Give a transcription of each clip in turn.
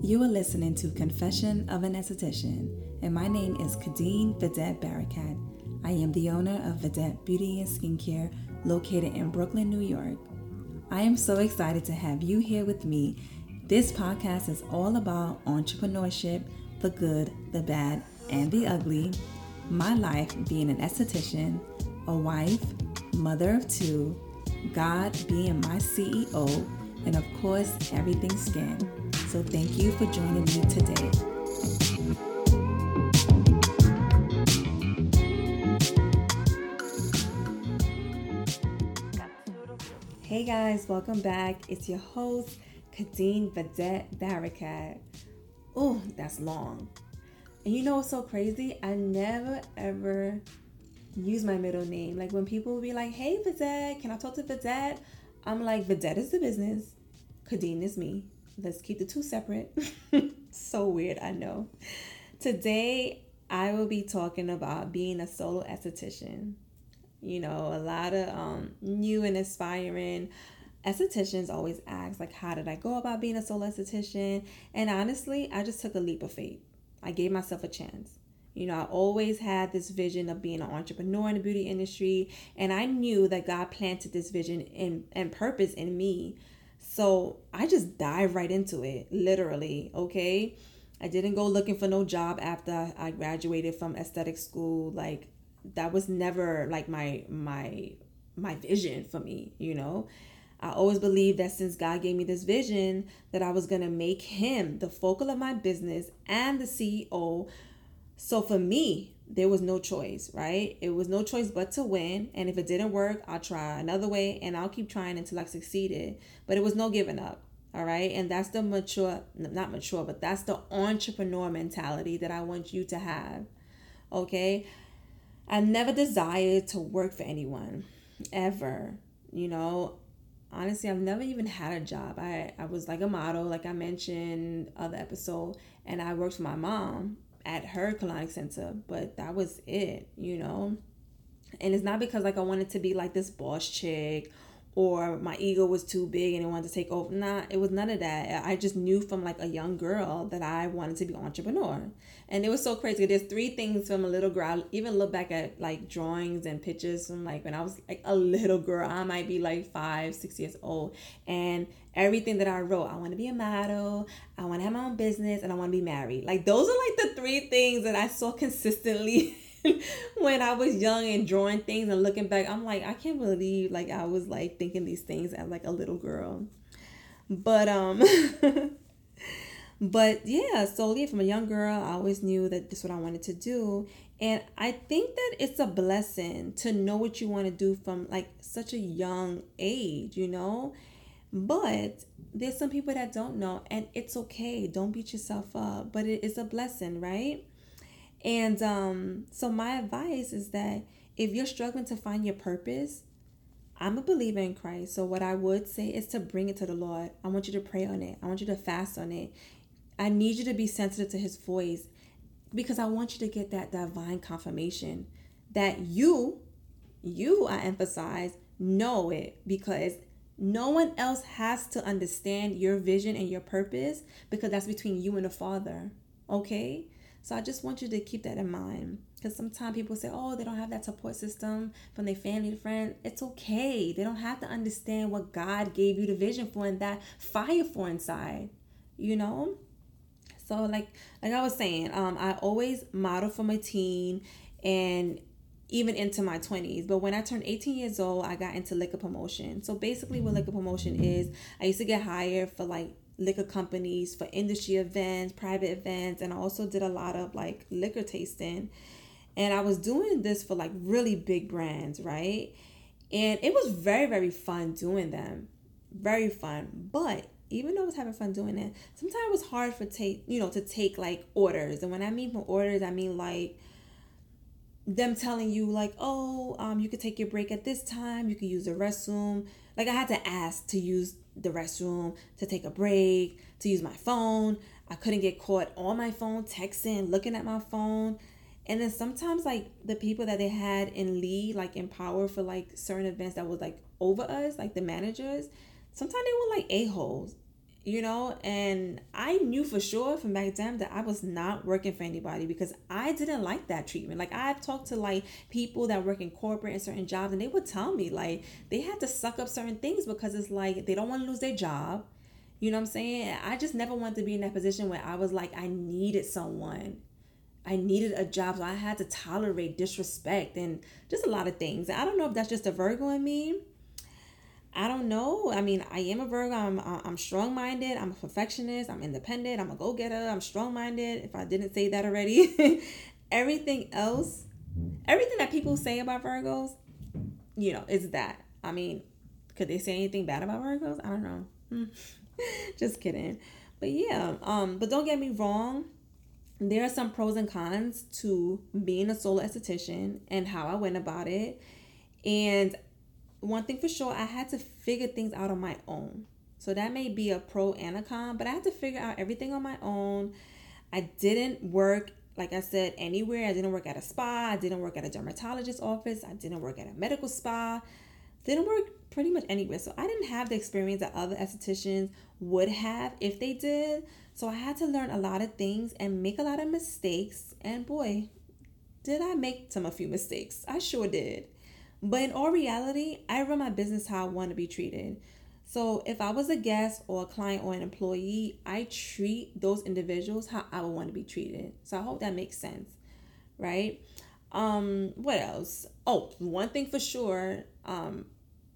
You are listening to Confession of an Esthetician, and my name is Kadeen Vedette Barakat. I am the owner of Vedette Beauty and Skincare located in Brooklyn, New York. I am so excited to have you here with me. This podcast is all about entrepreneurship, the good, the bad, and the ugly. My life being an esthetician, a wife, mother of two, God being my CEO, and of course, everything skin. So thank you for joining me today. Hey guys, welcome back. It's your host, Kadeen Vedette Barakat. Oh, that's long. And you know what's so crazy? I never ever use my middle name. Like when people will be like, hey Vedette, can I talk to Vedette? I'm like, Vedette is the business, Kadeen is me. Let's keep the two separate. so weird, I know. Today, I will be talking about being a solo esthetician. You know, a lot of um, new and aspiring estheticians always ask, like, how did I go about being a solo esthetician? And honestly, I just took a leap of faith. I gave myself a chance. You know, I always had this vision of being an entrepreneur in the beauty industry, and I knew that God planted this vision and, and purpose in me so I just dive right into it, literally. Okay. I didn't go looking for no job after I graduated from aesthetic school. Like that was never like my my my vision for me, you know. I always believed that since God gave me this vision that I was going to make him the focal of my business and the CEO. So for me, there was no choice, right? It was no choice but to win. And if it didn't work, I'll try another way and I'll keep trying until I succeeded. But it was no giving up. All right. And that's the mature, not mature, but that's the entrepreneur mentality that I want you to have. Okay. I never desired to work for anyone ever. You know, honestly, I've never even had a job. I, I was like a model, like I mentioned other episode, and I worked for my mom at her colonic center, but that was it, you know. And it's not because like I wanted to be like this boss chick or my ego was too big and it wanted to take over. Nah, it was none of that. I just knew from like a young girl that I wanted to be an entrepreneur. And it was so crazy. There's three things from a little girl. I even look back at like drawings and pictures from like when I was like a little girl. I might be like five, six years old. And everything that I wrote. I want to be a model, I want to have my own business, and I want to be married. Like those are like the three things that I saw consistently when I was young and drawing things and looking back. I'm like, I can't believe like I was like thinking these things as like a little girl. But um but yeah, so yeah, from a young girl, I always knew that this is what I wanted to do. And I think that it's a blessing to know what you want to do from like such a young age, you know? But there's some people that don't know, and it's okay. Don't beat yourself up, but it is a blessing, right? And um, so, my advice is that if you're struggling to find your purpose, I'm a believer in Christ. So, what I would say is to bring it to the Lord. I want you to pray on it, I want you to fast on it. I need you to be sensitive to His voice because I want you to get that divine confirmation that you, you, I emphasize, know it because no one else has to understand your vision and your purpose because that's between you and the Father. Okay? So I just want you to keep that in mind. Because sometimes people say, oh, they don't have that support system from their family, friends. It's okay. They don't have to understand what God gave you the vision for and that fire for inside. You know? So like like I was saying, um, I always model for my teen and even into my 20s. But when I turned 18 years old, I got into liquor promotion. So basically, what liquor promotion is, I used to get hired for like liquor companies, for industry events, private events, and I also did a lot of like liquor tasting. And I was doing this for like really big brands, right? And it was very, very fun doing them. Very fun. But even though I was having fun doing it, sometimes it was hard for take, you know, to take like orders. And when I mean for orders, I mean like them telling you like, oh, um, you could take your break at this time. You could use the restroom. Like I had to ask to use the restroom, to take a break, to use my phone. I couldn't get caught on my phone, texting, looking at my phone. And then sometimes like the people that they had in lead, like in power for like certain events that was like over us, like the managers, sometimes they were like a-holes you know? And i knew for sure from back then that i was not working for anybody because i didn't like that treatment. Like i've talked to like people that work in corporate and certain jobs and they would tell me like they had to suck up certain things because it's like they don't want to lose their job. You know what i'm saying? I just never wanted to be in that position where i was like i needed someone. I needed a job, so I had to tolerate disrespect and just a lot of things. I don't know if that's just a Virgo in me I don't know. I mean, I am a Virgo. I'm I'm strong minded. I'm a perfectionist. I'm independent. I'm a go getter. I'm strong minded. If I didn't say that already, everything else, everything that people say about Virgos, you know, is that. I mean, could they say anything bad about Virgos? I don't know. Just kidding. But yeah, um, but don't get me wrong. There are some pros and cons to being a solo esthetician and how I went about it. And one thing for sure, I had to figure things out on my own. So that may be a pro and a con, but I had to figure out everything on my own. I didn't work, like I said, anywhere. I didn't work at a spa. I didn't work at a dermatologist office. I didn't work at a medical spa. Didn't work pretty much anywhere. So I didn't have the experience that other estheticians would have if they did. So I had to learn a lot of things and make a lot of mistakes. And boy, did I make some a few mistakes. I sure did. But in all reality, I run my business how I want to be treated. So if I was a guest or a client or an employee, I treat those individuals how I would want to be treated. So I hope that makes sense, right? Um, what else? Oh, one thing for sure, um,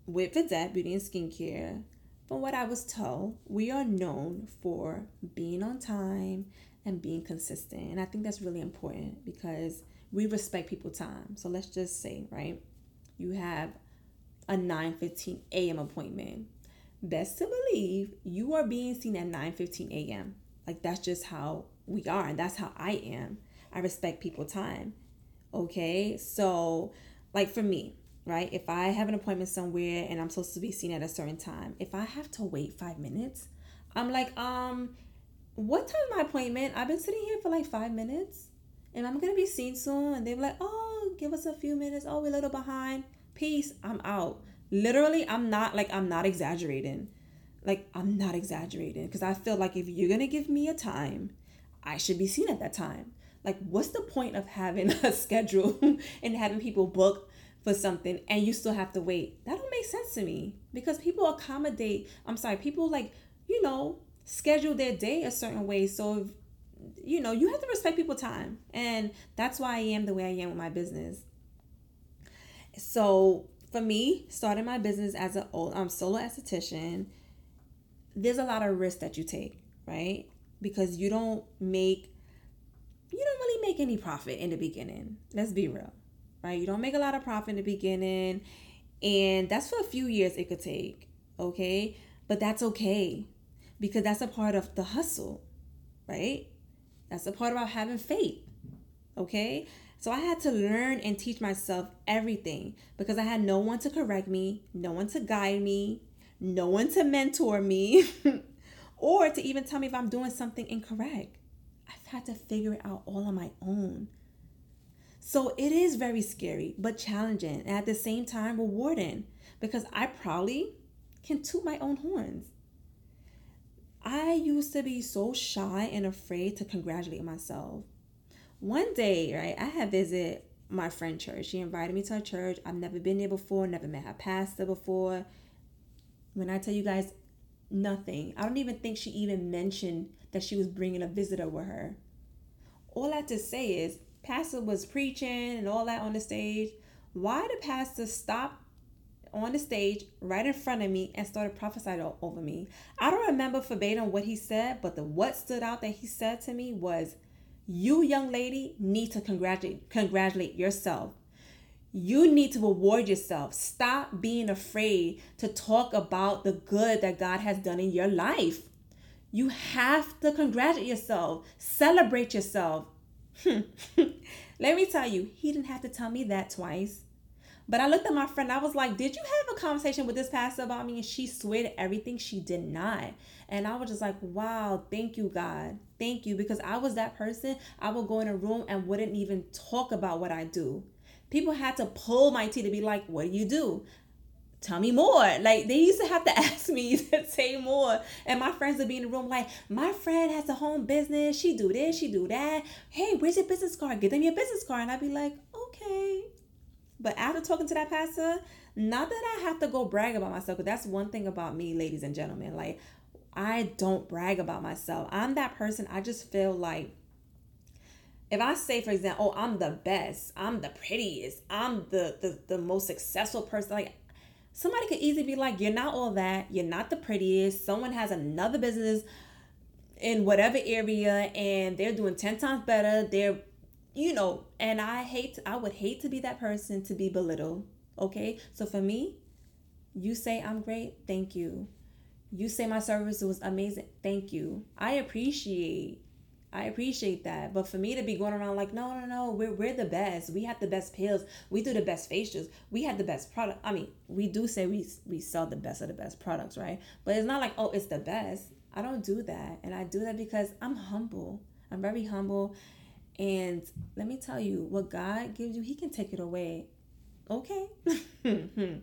with Vedette Beauty and Skincare, from what I was told, we are known for being on time and being consistent. And I think that's really important because we respect people's time. So let's just say, right? You have a 9:15 a.m. appointment. Best to believe you are being seen at 9:15 a.m. Like that's just how we are and that's how I am. I respect people time. Okay? So like for me, right? If I have an appointment somewhere and I'm supposed to be seen at a certain time, if I have to wait 5 minutes, I'm like, um what time is my appointment? I've been sitting here for like 5 minutes and I'm going to be seen soon and they're like, "Oh, give us a few minutes. Oh, we're a little behind. Peace. I'm out. Literally, I'm not like, I'm not exaggerating. Like, I'm not exaggerating because I feel like if you're to give me a time, I should be seen at that time. Like, what's the point of having a schedule and having people book for something and you still have to wait? That don't make sense to me because people accommodate, I'm sorry, people like, you know, schedule their day a certain way. So if you know, you have to respect people time. And that's why I am the way I am with my business. So for me, starting my business as a um, solo esthetician, there's a lot of risk that you take, right? Because you don't make you don't really make any profit in the beginning. Let's be real. Right? You don't make a lot of profit in the beginning. And that's for a few years it could take. Okay? But that's okay. Because that's a part of the hustle, right? That's the part about having faith. Okay? So I had to learn and teach myself everything because I had no one to correct me, no one to guide me, no one to mentor me, or to even tell me if I'm doing something incorrect. I've had to figure it out all on my own. So it is very scary, but challenging, and at the same time rewarding because I probably can toot my own horns. I used to be so shy and afraid to congratulate myself. One day, right, I had visit my friend church. She invited me to her church. I've never been there before, never met her pastor before. When I tell you guys nothing, I don't even think she even mentioned that she was bringing a visitor with her. All I have to say is, pastor was preaching and all that on the stage. Why did pastor stop on the stage right in front of me and started prophesying over me. I don't remember verbatim what he said, but the what stood out that he said to me was, "You young lady need to congratulate congratulate yourself. You need to reward yourself. Stop being afraid to talk about the good that God has done in your life. You have to congratulate yourself. Celebrate yourself." Let me tell you, he didn't have to tell me that twice. But I looked at my friend, I was like, Did you have a conversation with this pastor about me? And she swore to everything she did not. And I was just like, Wow, thank you, God. Thank you. Because I was that person, I would go in a room and wouldn't even talk about what I do. People had to pull my teeth to be like, What do you do? tell me more. Like they used to have to ask me to say more. And my friends would be in the room like, my friend has a home business. She do this, she do that. Hey, where's your business card? Give them your business card. And I'd be like, okay. But after talking to that pastor, not that I have to go brag about myself, but that's one thing about me, ladies and gentlemen. Like I don't brag about myself. I'm that person. I just feel like if I say, for example, oh, I'm the best, I'm the prettiest, I'm the the, the most successful person, like somebody could easily be like, You're not all that, you're not the prettiest, someone has another business in whatever area and they're doing 10 times better. They're you know, and I hate I would hate to be that person to be belittled. Okay? So for me, you say I'm great, thank you. You say my service was amazing, thank you. I appreciate I appreciate that. But for me to be going around like, no, no, no, we're, we're the best. We have the best pills. We do the best facials. We have the best product. I mean, we do say we, we sell the best of the best products, right? But it's not like, oh, it's the best. I don't do that. And I do that because I'm humble. I'm very humble. And let me tell you, what God gives you, He can take it away. Okay.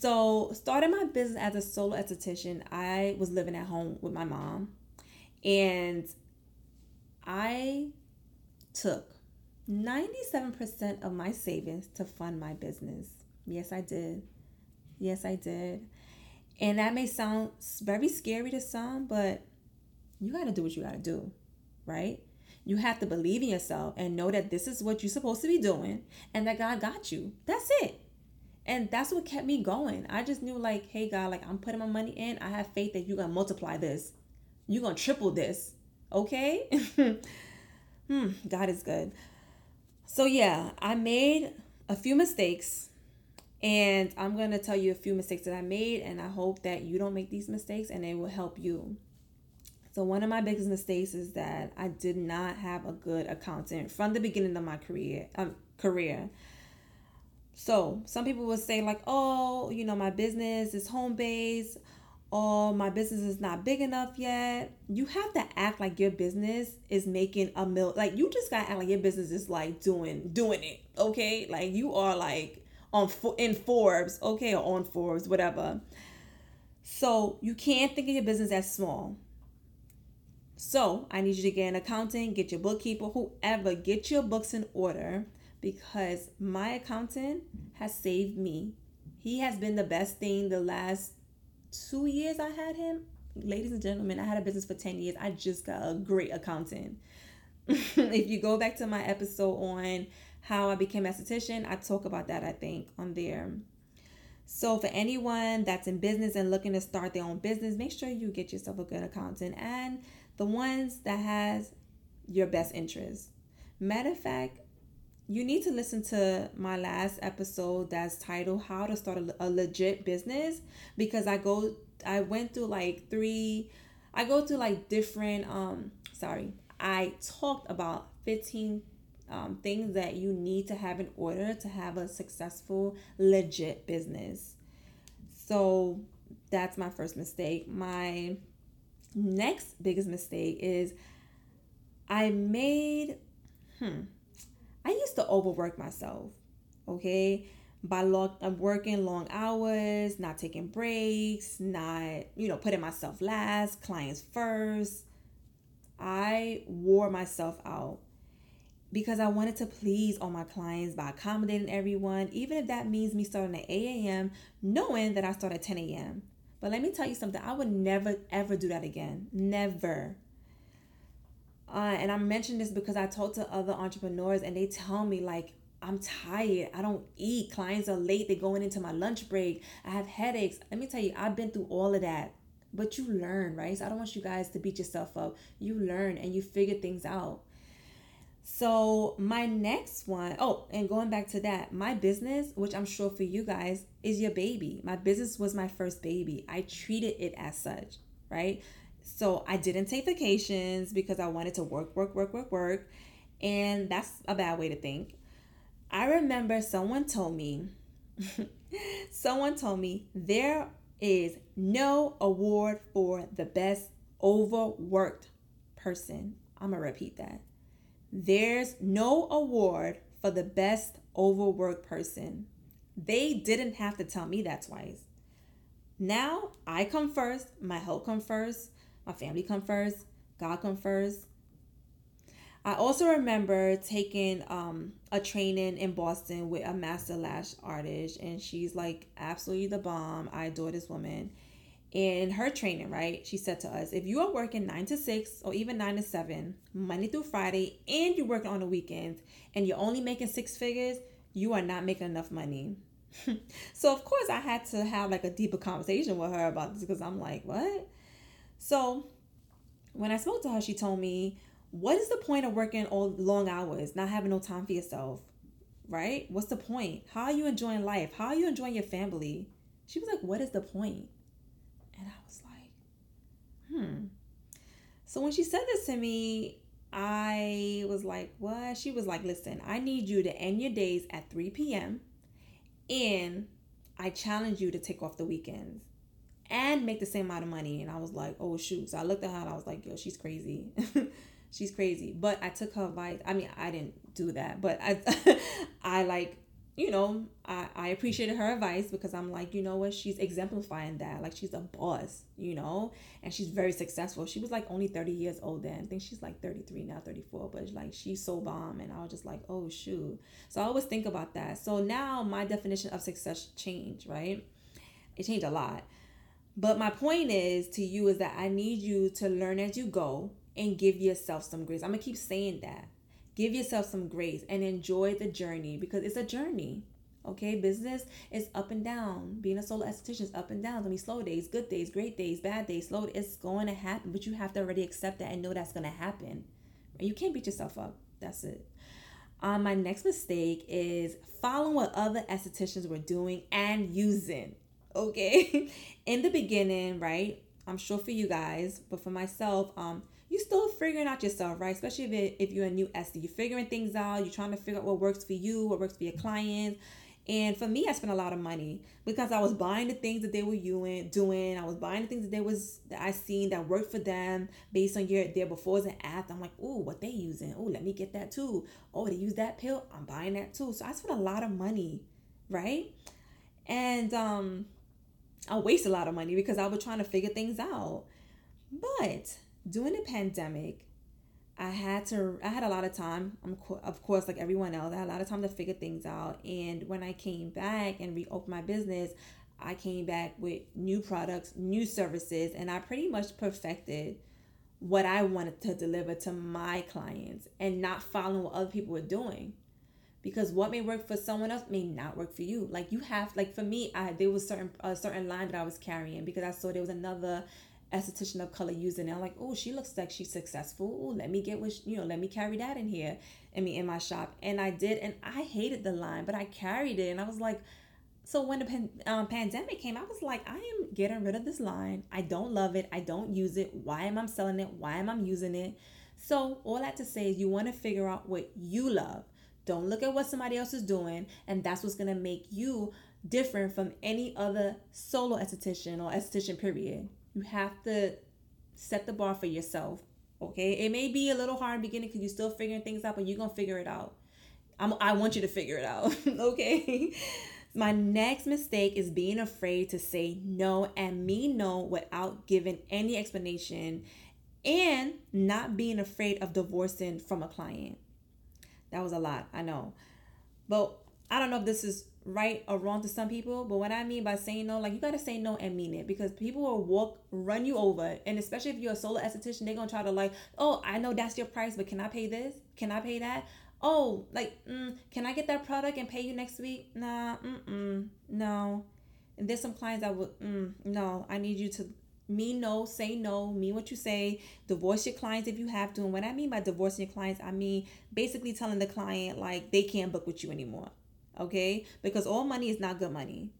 so, starting my business as a solo esthetician, I was living at home with my mom. And I took 97% of my savings to fund my business. Yes, I did. Yes, I did. And that may sound very scary to some, but you got to do what you got to do, right? You have to believe in yourself and know that this is what you're supposed to be doing and that God got you. That's it. And that's what kept me going. I just knew, like, hey, God, like, I'm putting my money in. I have faith that you're going to multiply this. You're going to triple this. Okay? hmm, God is good. So, yeah, I made a few mistakes. And I'm going to tell you a few mistakes that I made. And I hope that you don't make these mistakes and it will help you. So, one of my biggest mistakes is that I did not have a good accountant from the beginning of my career. Um, career. So, some people will say, like, oh, you know, my business is home based oh, my business is not big enough yet. You have to act like your business is making a mil. Like you just gotta act like your business is like doing doing it. Okay, like you are like on in Forbes, okay, or on Forbes, whatever. So you can't think of your business as small. So I need you to get an accountant, get your bookkeeper, whoever, get your books in order because my accountant has saved me. He has been the best thing the last two years I had him, ladies and gentlemen, I had a business for 10 years. I just got a great accountant. if you go back to my episode on how I became a esthetician, I talk about that, I think, on there. So for anyone that's in business and looking to start their own business, make sure you get yourself a good accountant and the ones that has your best interest. Matter of fact, you need to listen to my last episode that's titled how to start a, a, legit business because i go i went through like three i go through like different um sorry i talked about 15 um, things that you need to have in order to have a successful legit business so that's my first mistake my next biggest mistake is i made hmm I used to overwork myself, okay? By long, I'm working long hours, not taking breaks, not, you know, putting myself last, clients first. I wore myself out because I wanted to please all my clients by accommodating everyone, even if that means me starting at 8 a.m., knowing that I start at 10 a.m. But let me tell you something, I would never, ever do that again. Never. Uh, and I mention this because I talk to other entrepreneurs and they tell me like I'm tired. I don't eat. Clients are late. They're going into my lunch break. I have headaches. Let me tell you, I've been through all of that. But you learn, right? So I don't want you guys to beat yourself up. You learn and you figure things out. So my next one, oh, and going back to that, my business, which I'm sure for you guys, is your baby. My business was my first baby. I treated it as such, right? So I didn't take vacations because I wanted to work, work, work, work, work. And that's a bad way to think. I remember someone told me, someone told me there is no award for the best overworked person. I'm going to repeat that. There's no award for the best overworked person. They didn't have to tell me that twice. Now I come first, my health come first, my family come first, God come first. I also remember taking um, a training in Boston with a master lash artist, and she's like absolutely the bomb. I adore this woman. In her training, right, she said to us, if you are working nine to six or even nine to seven, Monday through Friday, and you're working on the weekends, and you're only making six figures, you are not making enough money. so of course I had to have like a deeper conversation with her about this because I'm like, what? So when I spoke to her, she told me, what is the point of working all long hours, not having no time for yourself? Right? What's the point? How are you enjoying life? How are you enjoying your family? She was like, what is the point? And I was like, hmm. So when she said this to me, I was like, what? She was like, listen, I need you to end your days at 3 p.m. and I challenge you to take off the weekends and make the same amount of money. And I was like, oh, shoot. So I looked at her and I was like, yo, she's crazy. she's crazy. But I took her advice. I mean, I didn't do that, but I, I like you know, I, I appreciated her advice because I'm like, you know what, she's exemplifying that. Like she's a boss, you know, and she's very successful. She was like only 30 years old then. I think she's like 33 now, 34, but like she's so bomb. And I was just like, oh shoot. So I always think about that. So now my definition of success changed, right? It changed a lot. But my point is to you is that I need you to learn as you go and give yourself some grace. I'm gonna keep saying that Give yourself some grace and enjoy the journey because it's a journey. Okay, business is up and down. Being a solo esthetician is up and down. There'll be slow days, good days, great days, bad days, slow. It's going to happen, but you have to already accept that and know that's going to happen. You can't beat yourself up. That's it. Um, my next mistake is following what other estheticians were doing and using. Okay, in the beginning, right? I'm sure for you guys, but for myself, um, you still figuring out yourself, right? Especially if, it, if you're a new Esther, you're figuring things out. You're trying to figure out what works for you, what works for your clients. And for me, I spent a lot of money because I was buying the things that they were doing. I was buying the things that they was that I seen that worked for them based on your their befores and after. I'm like, oh, what they using? Oh, let me get that too. Oh, they use that pill. I'm buying that too. So I spent a lot of money, right? And um, I waste a lot of money because I was trying to figure things out. But during the pandemic, I had to I had a lot of time. I'm of course like everyone else. I had a lot of time to figure things out. And when I came back and reopened my business, I came back with new products, new services, and I pretty much perfected what I wanted to deliver to my clients and not following what other people were doing. Because what may work for someone else may not work for you. Like you have, like for me, I there was certain a certain line that I was carrying because I saw there was another esthetician of color using it. I'm like, oh, she looks like she's successful. Ooh, let me get what you know. Let me carry that in here. I mean, in my shop, and I did, and I hated the line, but I carried it, and I was like. So when the pan, um, pandemic came, I was like, I am getting rid of this line. I don't love it. I don't use it. Why am I selling it? Why am I using it? So all that to say is you want to figure out what you love. Don't look at what somebody else is doing, and that's what's gonna make you different from any other solo esthetician or esthetician period. You have to set the bar for yourself. Okay, it may be a little hard beginning because you're still figuring things out, but you're gonna figure it out. I'm, I want you to figure it out. okay. My next mistake is being afraid to say no and mean no without giving any explanation and not being afraid of divorcing from a client. That was a lot, I know. But I don't know if this is right or wrong to some people, but what I mean by saying no, like you gotta say no and mean it because people will walk, run you over, and especially if you're a solo esthetician, they're gonna try to like, oh, I know that's your price, but can I pay this? Can I pay that? Oh, like, mm, can I get that product and pay you next week? Nah, mm-mm, no. And there's some clients that would, mm, no, I need you to mean no, say no, mean what you say, divorce your clients if you have to. And what I mean by divorcing your clients, I mean basically telling the client like they can't book with you anymore okay? Because all money is not good money.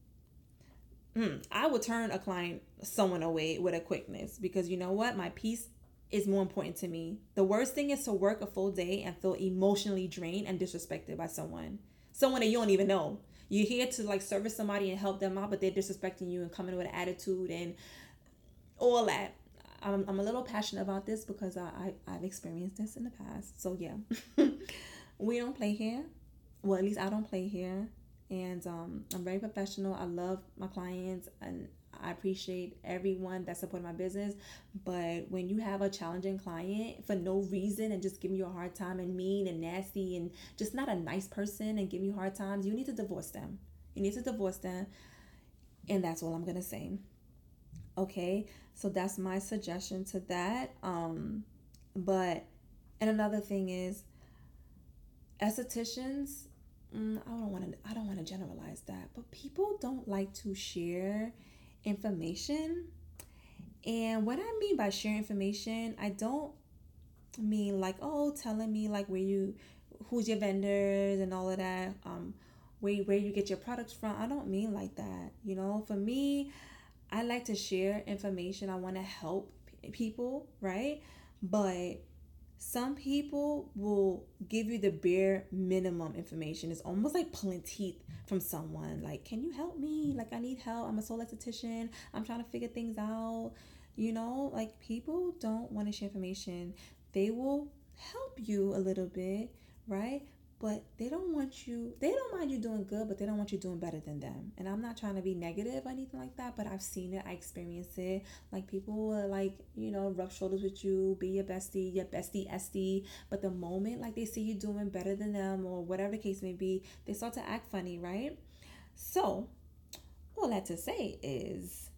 Mm, I would turn a client, someone away with a quickness because you know what? My peace is more important to me. The worst thing is to work a full day and feel emotionally drained and disrespected by someone, someone that you don't even know. You're here to like service somebody and help them out, but they're disrespecting you and coming with an attitude and all that. I'm, I'm a little passionate about this because I, I, I've experienced this in the past. So, yeah, we don't play here well at least i don't play here and um, I'm very professional. I love my clients and I appreciate everyone that supported my business. But when you have a challenging client for no reason and just giving you a hard time and mean and nasty and just not a nice person and giving you hard times, you need to divorce them. You need to divorce them. And that's all I'm going to say. Okay, so that's my suggestion to that. Um, but, and another thing is, estheticians, mm, I don't want to, I don't want to generalize that, but people don't like to share information. And what I mean by share information, I don't mean like, oh, telling me like where you, who's your vendors and all of that, um, where, where you get your products from. I don't mean like that. You know, for me, I like to share information. I want to help people, right? But some people will give you the bare minimum information. It's almost like pulling teeth from someone. Like, can you help me? Like, I need help. I'm a sole esthetician. I'm trying to figure things out. You know, like people don't want to share information. They will help you a little bit, right? But they don't want you they don't mind you doing good but they don't want you doing better than them. And i'm not trying to be negative or anything like that but i've seen it i experienced it. Like people will like you know rub shoulders with you be your bestie your bestie sd but the moment like they see you doing better than them or whatever the case may be they start to act funny right? So all that to say is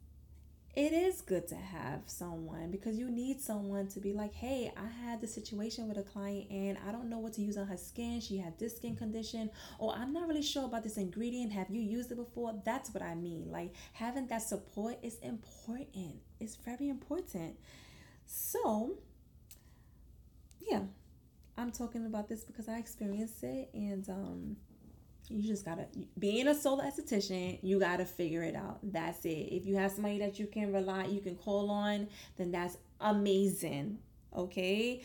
it is good to have someone because you need someone to be like, hey, I had this situation with a client and I don't know what to use on her skin. She had this skin condition, or I'm not really sure about this ingredient. Have you used it before? That's what I mean. Like having that support is important, it's very important. So, yeah, I'm talking about this because I experienced it and, um, you just gotta being a solo esthetician you gotta figure it out. That's it. If you have somebody that you can rely you can call on then that's amazing okay?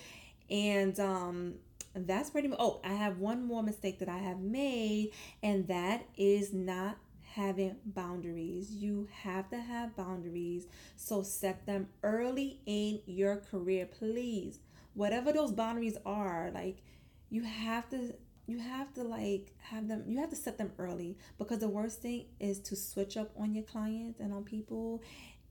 And um that's pretty much oh i have one more mistake that i have made and that is not having boundaries. You have to have boundaries. So set them early in your career please. Whatever those boundaries are like you have to you have to like have them you have to set them early because the worst thing is to switch up on your clients and on people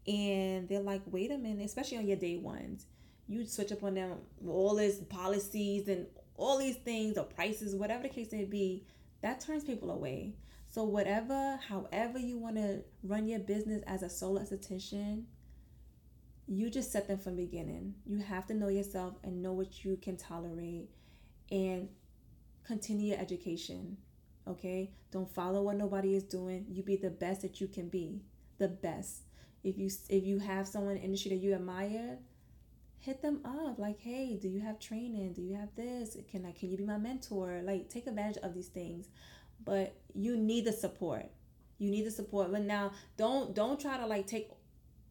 and they're like wait a minute especially on your day ones. You switch up on them all these policies and all these things or prices whatever the case may be that turns people away. So whatever however you want to run your business as a solo esthetician you just set them from the beginning. You have to know yourself and know what you can tolerate and continue your education. Okay? Don't follow what nobody is doing. You be the best that you can be. The best. If you if you have someone in the industry that you admire, hit them up like hey do you have training do you have this can i can you be my mentor like take advantage of these things but you need the support you need the support but now don't don't try to like take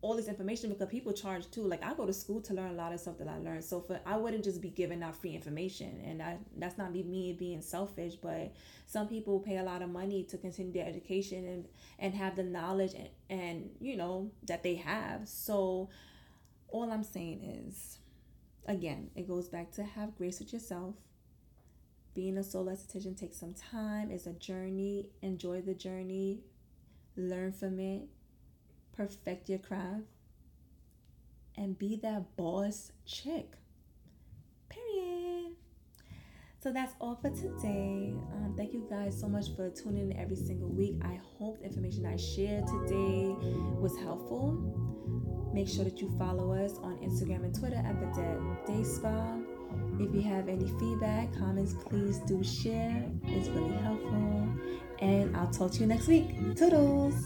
all this information because people charge too. Like I go to school to learn a lot of stuff that I learned. So for I wouldn't just be giving out free information, and I that's not me, being selfish. But some people pay a lot of money to continue their education and and have the knowledge and, and you know that they have. So all I'm saying is, again, it goes back to have grace with yourself. Being a sole esthetician takes some time. It's a journey. Enjoy the journey. Learn from it perfect your craft, and be that boss chick. Period. So that's all for today. Um, thank you guys so much for tuning in every single week. I hope the information I shared today was helpful. Make sure that you follow us on Instagram and Twitter at Vedette Day Spa. If you have any feedback, comments, please do share. It's really helpful. And I'll talk to you next week. Toodles!